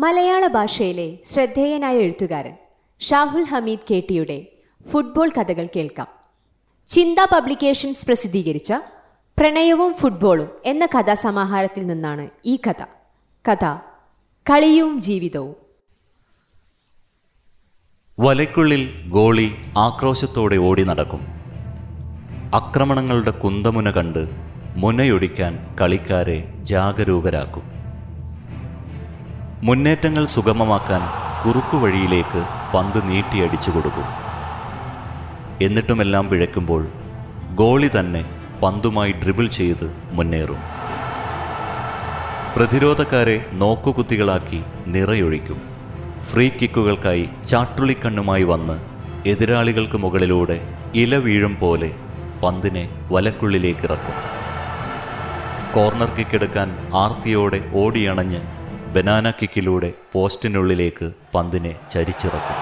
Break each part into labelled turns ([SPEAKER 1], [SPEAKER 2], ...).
[SPEAKER 1] മലയാള ഭാഷയിലെ ശ്രദ്ധേയനായ എഴുത്തുകാരൻ ഷാഹുൽ ഹമീദ് കേട്ടിയുടെ ഫുട്ബോൾ കഥകൾ കേൾക്കാം. ചിന്ത പബ്ലിക്കേഷൻസ് പ്രസിദ്ധീകരിച്ച പ്രണയവും ഫുട്ബോളും എന്ന കഥാസമാഹാരത്തിൽ നിന്നാണ് ഈ കഥ. കഥ കളിയും ജീവിതവും.
[SPEAKER 2] വലയ്ക്കുള്ളിൽ ഗോളി ആക്രോശത്തോടെ ഓടി നടക്കും. ആക്രമണങ്ങളുടെ കുന്തമുന കണ്ട് മുനയൊടിക്കാൻ കളിക്കാരെ ജാഗരൂകരാക്കും. മുന്നേറ്റങ്ങൾ സുഗമമാക്കാൻ കുറുക്കുവഴിയിലേക്ക് പന്ത് നീട്ടിയടിച്ചു കൊടുക്കും. എന്നിട്ടുമെല്ലാം പിഴയ്ക്കുമ്പോൾ ഗോളി തന്നെ പന്തുമായി ഡ്രിബിൾ ചെയ്ത് മുന്നേറും. പ്രതിരോധക്കാരെ നോക്കുകുത്തികളാക്കി നിറയൊഴിക്കും. ഫ്രീ കിക്കുകൾക്കായി ചാട്ടുളിക്കണ്ണുമായി വന്ന് എതിരാളികൾക്ക് മുകളിലൂടെ ഇല വീഴും പോലെ പന്തിനെ വലക്കുള്ളിലേക്ക് ഇറക്കും കോർണർ കിക്കെടുക്കാൻ ആർത്തിയോടെ ഓടിയണഞ്ഞ് ബനാന കിക്കിലൂടെ പോസ്റ്റിനുള്ളിലേക്ക് പന്തിനെ ചരിച്ചിറക്കും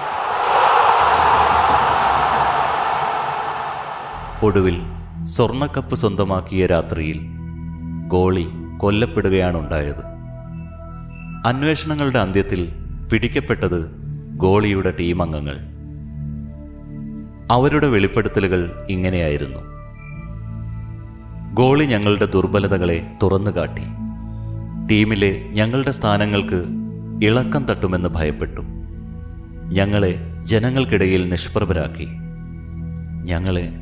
[SPEAKER 2] ഒടുവിൽ സ്വർണക്കപ്പ് സ്വന്തമാക്കിയ രാത്രിയിൽ ഗോളി കൊല്ലപ്പെടുകയാണുണ്ടായത്. അന്വേഷണങ്ങളുടെ അന്ത്യത്തിൽ പിടിക്കപ്പെട്ടത് ഗോളിയുടെ ടീമംഗങ്ങൾ അവരുടെ വെളിപ്പെടുത്തലുകൾ ഇങ്ങനെയായിരുന്നു. ഗോളി ഞങ്ങളുടെ ദുർബലതകളെ തുറന്നു കാട്ടി ടീമിലെ ഞങ്ങളുടെ സ്ഥാനങ്ങൾക്ക് ഇളക്കം തട്ടുമെന്ന് ഭയപ്പെട്ടു. ഞങ്ങളെ ജനങ്ങൾക്കിടയിൽ നിഷ്പ്രഭരാക്കി. ഞങ്ങളെ